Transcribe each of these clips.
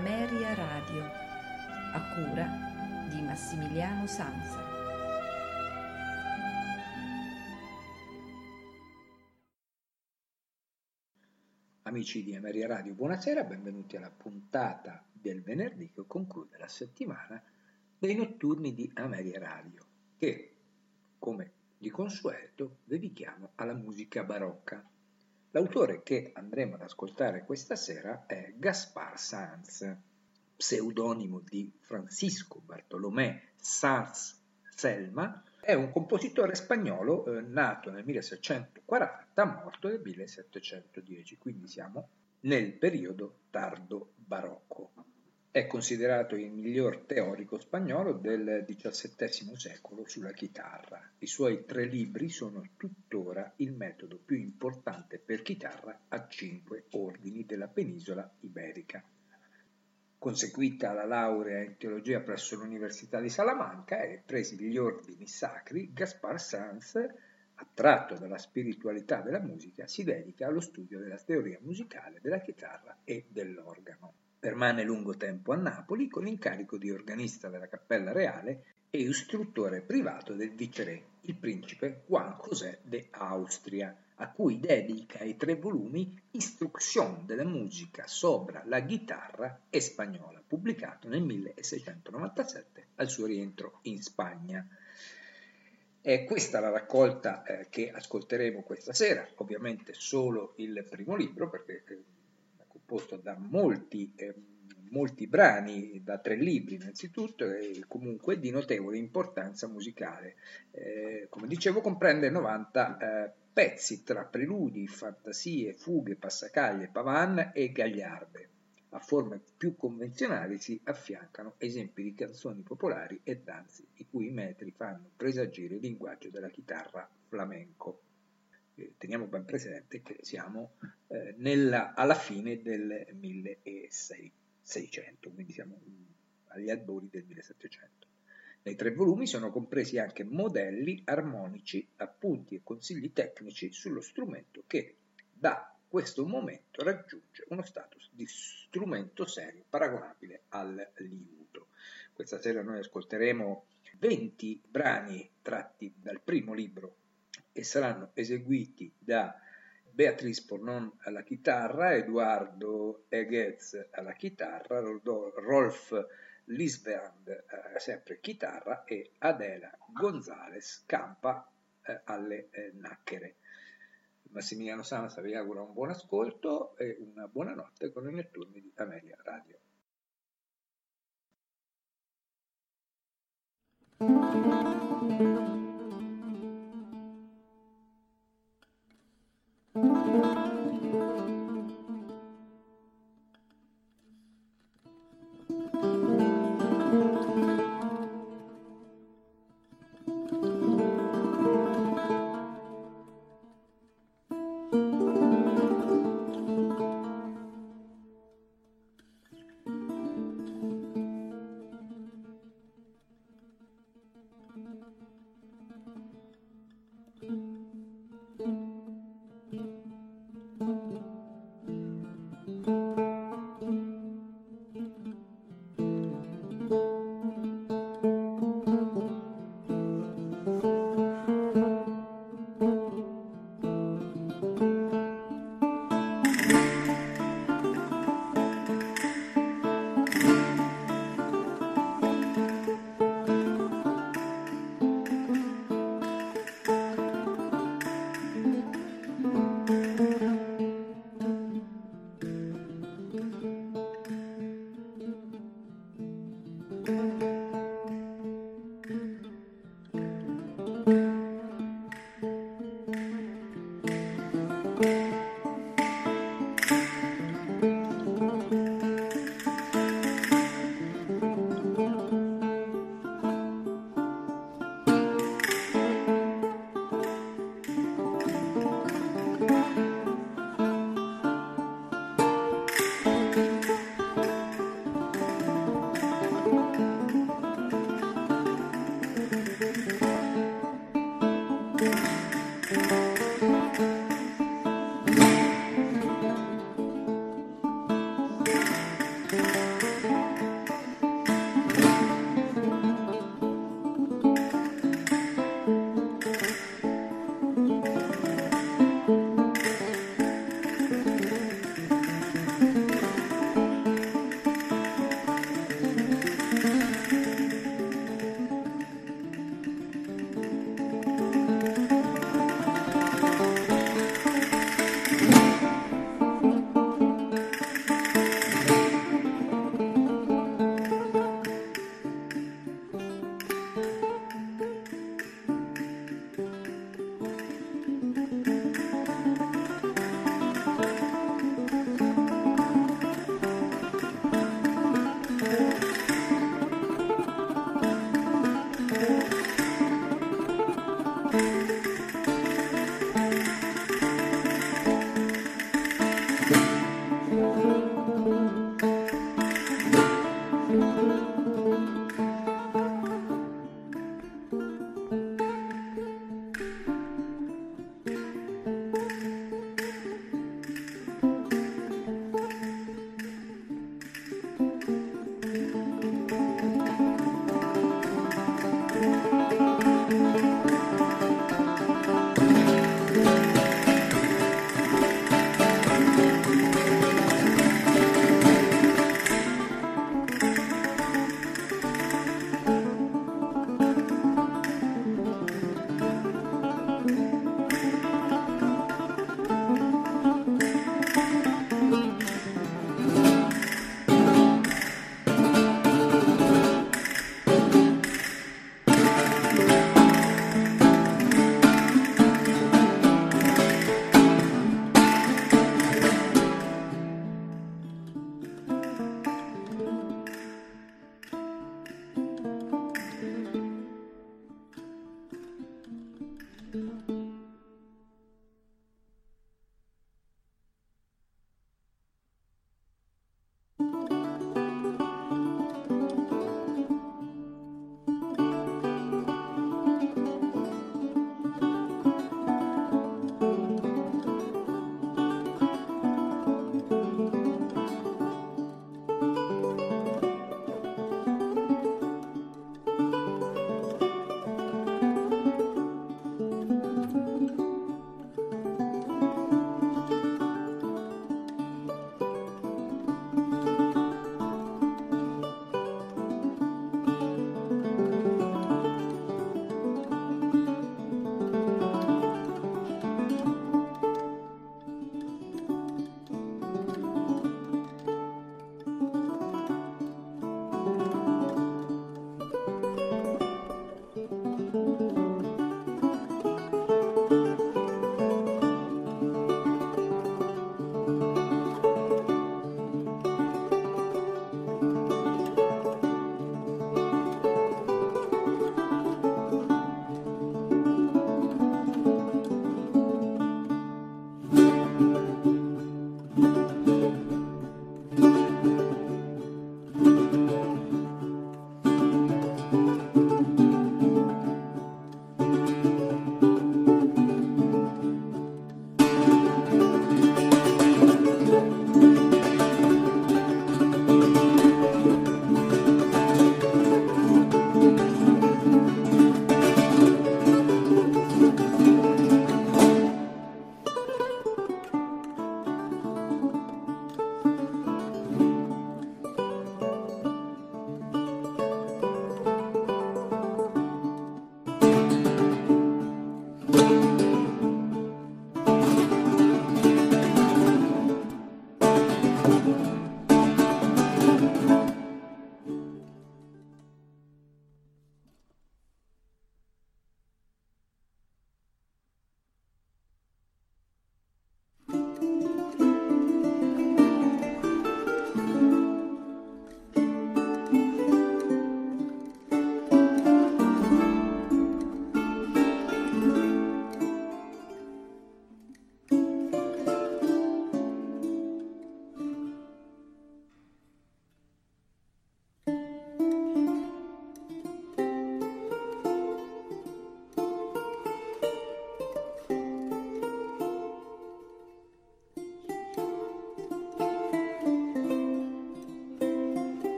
Ameria Radio, a cura di Massimiliano Sanza. Amici di Ameria Radio, buonasera, benvenuti alla puntata del venerdì che conclude la settimana dei notturni di Ameria Radio, che, come di consueto, dedichiamo alla musica barocca. L'autore che andremo ad ascoltare questa sera è Gaspar Sanz, pseudonimo di Francisco Bartolomé Sanz Selma, è un compositore spagnolo eh, nato nel 1640, morto nel 1710, quindi siamo nel periodo tardo barocco. È considerato il miglior teorico spagnolo del XVII secolo sulla chitarra. I suoi tre libri sono tuttora il metodo più importante per chitarra a cinque ordini della penisola iberica. Conseguita la laurea in teologia presso l'Università di Salamanca e presi gli ordini sacri, Gaspar Sanz, attratto dalla spiritualità della musica, si dedica allo studio della teoria musicale della chitarra e dell'organo. Permane lungo tempo a Napoli con l'incarico di organista della Cappella Reale e istruttore privato del viceré, il principe Juan José de Austria, a cui dedica i tre volumi Instrucción della musica sopra la chitarra spagnola, pubblicato nel 1697 al suo rientro in Spagna. È questa la raccolta eh, che ascolteremo questa sera, ovviamente solo il primo libro perché eh, composto da molti, eh, molti brani, da tre libri innanzitutto, e comunque di notevole importanza musicale. Eh, come dicevo, comprende 90 eh, pezzi tra preludi, fantasie, fughe, passacaglie, pavan e gagliarde. A forme più convenzionali si affiancano esempi di canzoni popolari e danze, i cui metri fanno presagire il linguaggio della chitarra flamenco teniamo ben presente che siamo eh, nella, alla fine del 1600, quindi siamo agli albori del 1700. Nei tre volumi sono compresi anche modelli armonici, appunti e consigli tecnici sullo strumento che da questo momento raggiunge uno status di strumento serio paragonabile al liuto. Questa sera noi ascolteremo 20 brani tratti dal primo libro e saranno eseguiti da Beatrice Pornon alla chitarra, Eduardo Eguez alla chitarra, Rolf Lisberg eh, sempre chitarra e Adela Gonzalez campa eh, alle eh, nacchere. Massimiliano Sansa vi augura un buon ascolto e una buona notte con i notturni di Amelia Radio. thank you thank mm -hmm. you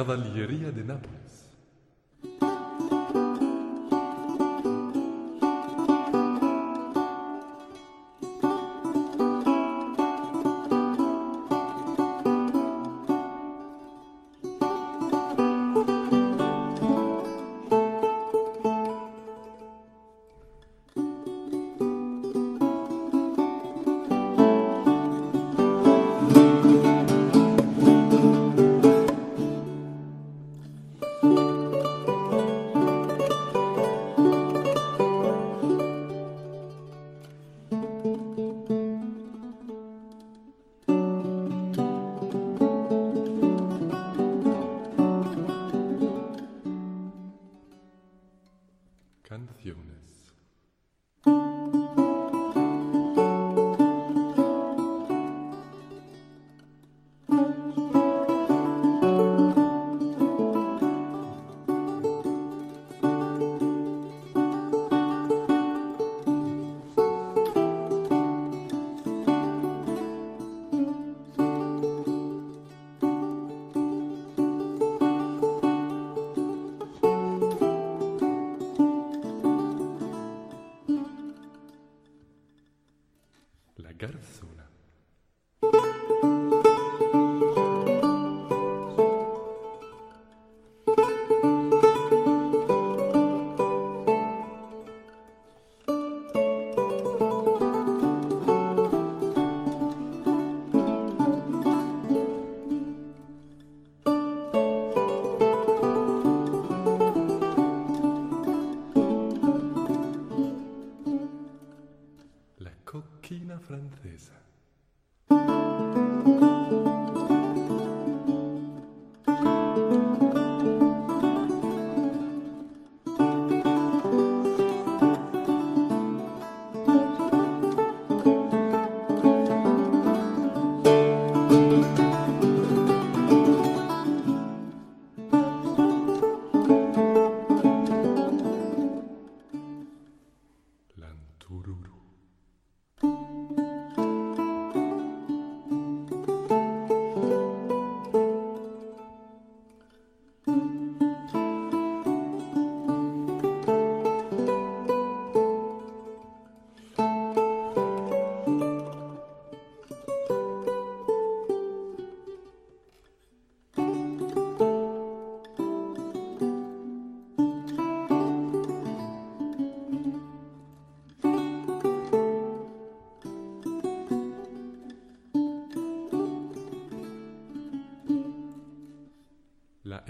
كظليرية دي نابولي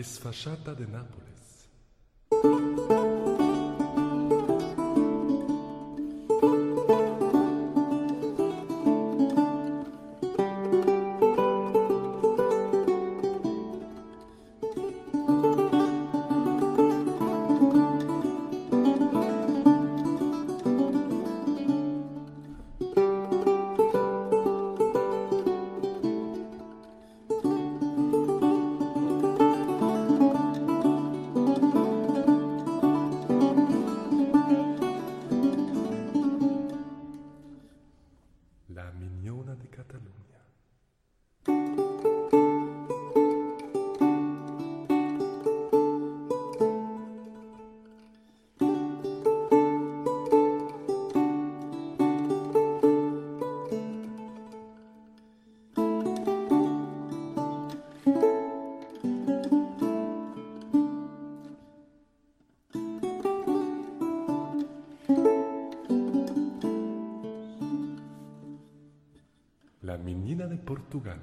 La esfasciata de Nápoles. Portugal.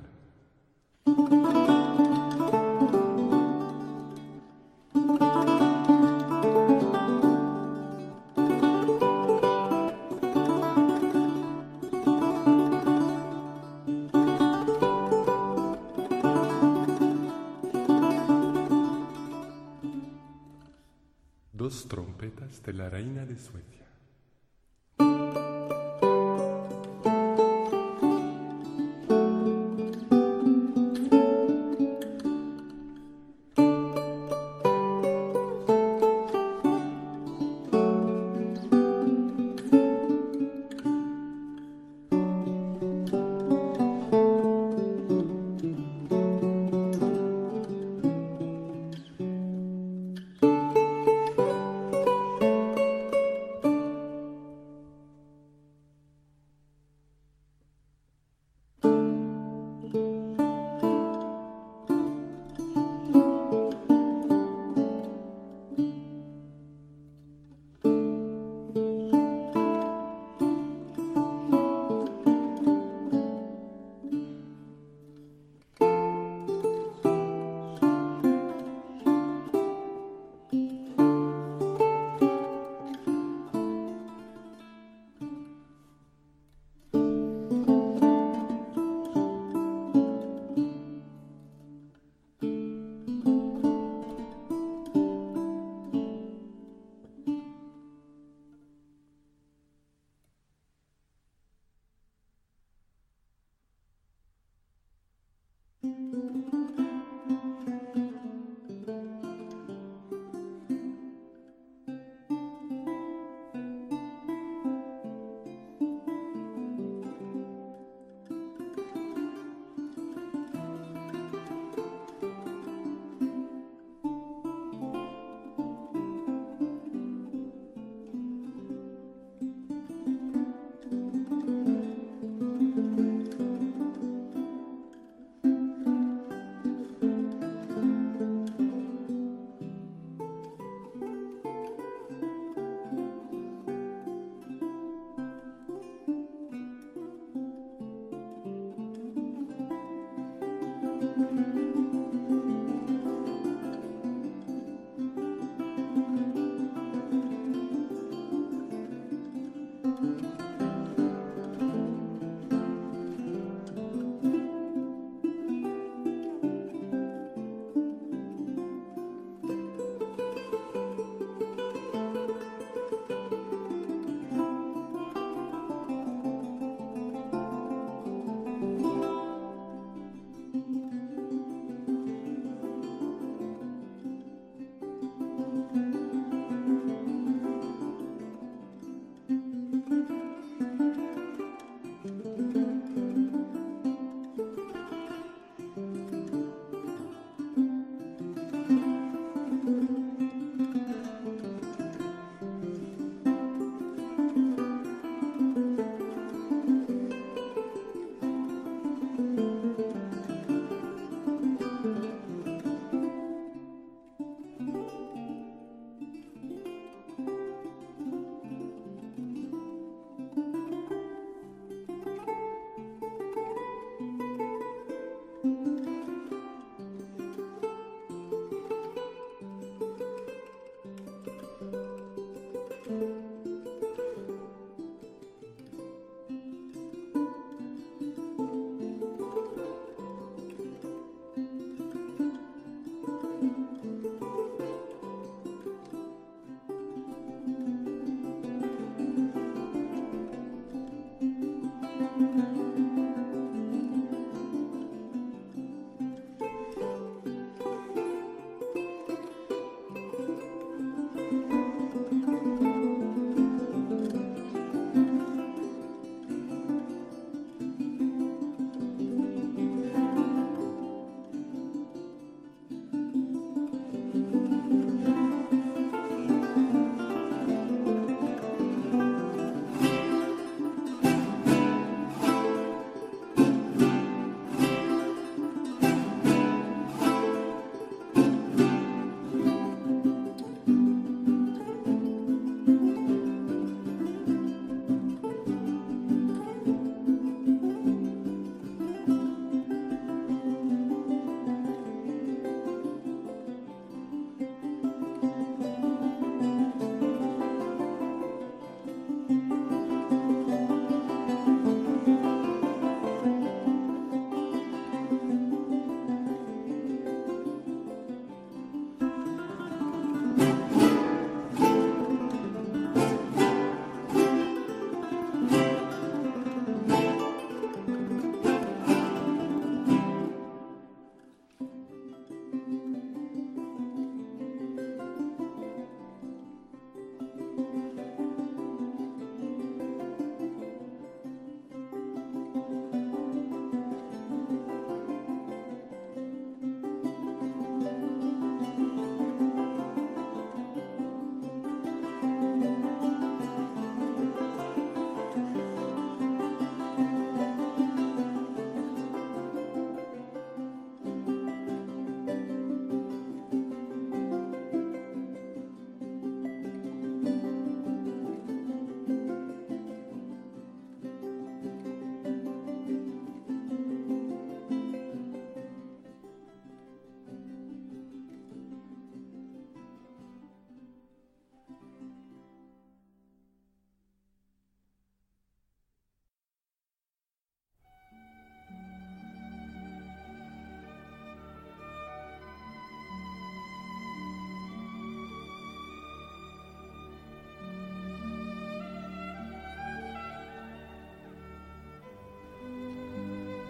Dos trompetas de la reina de Suecia.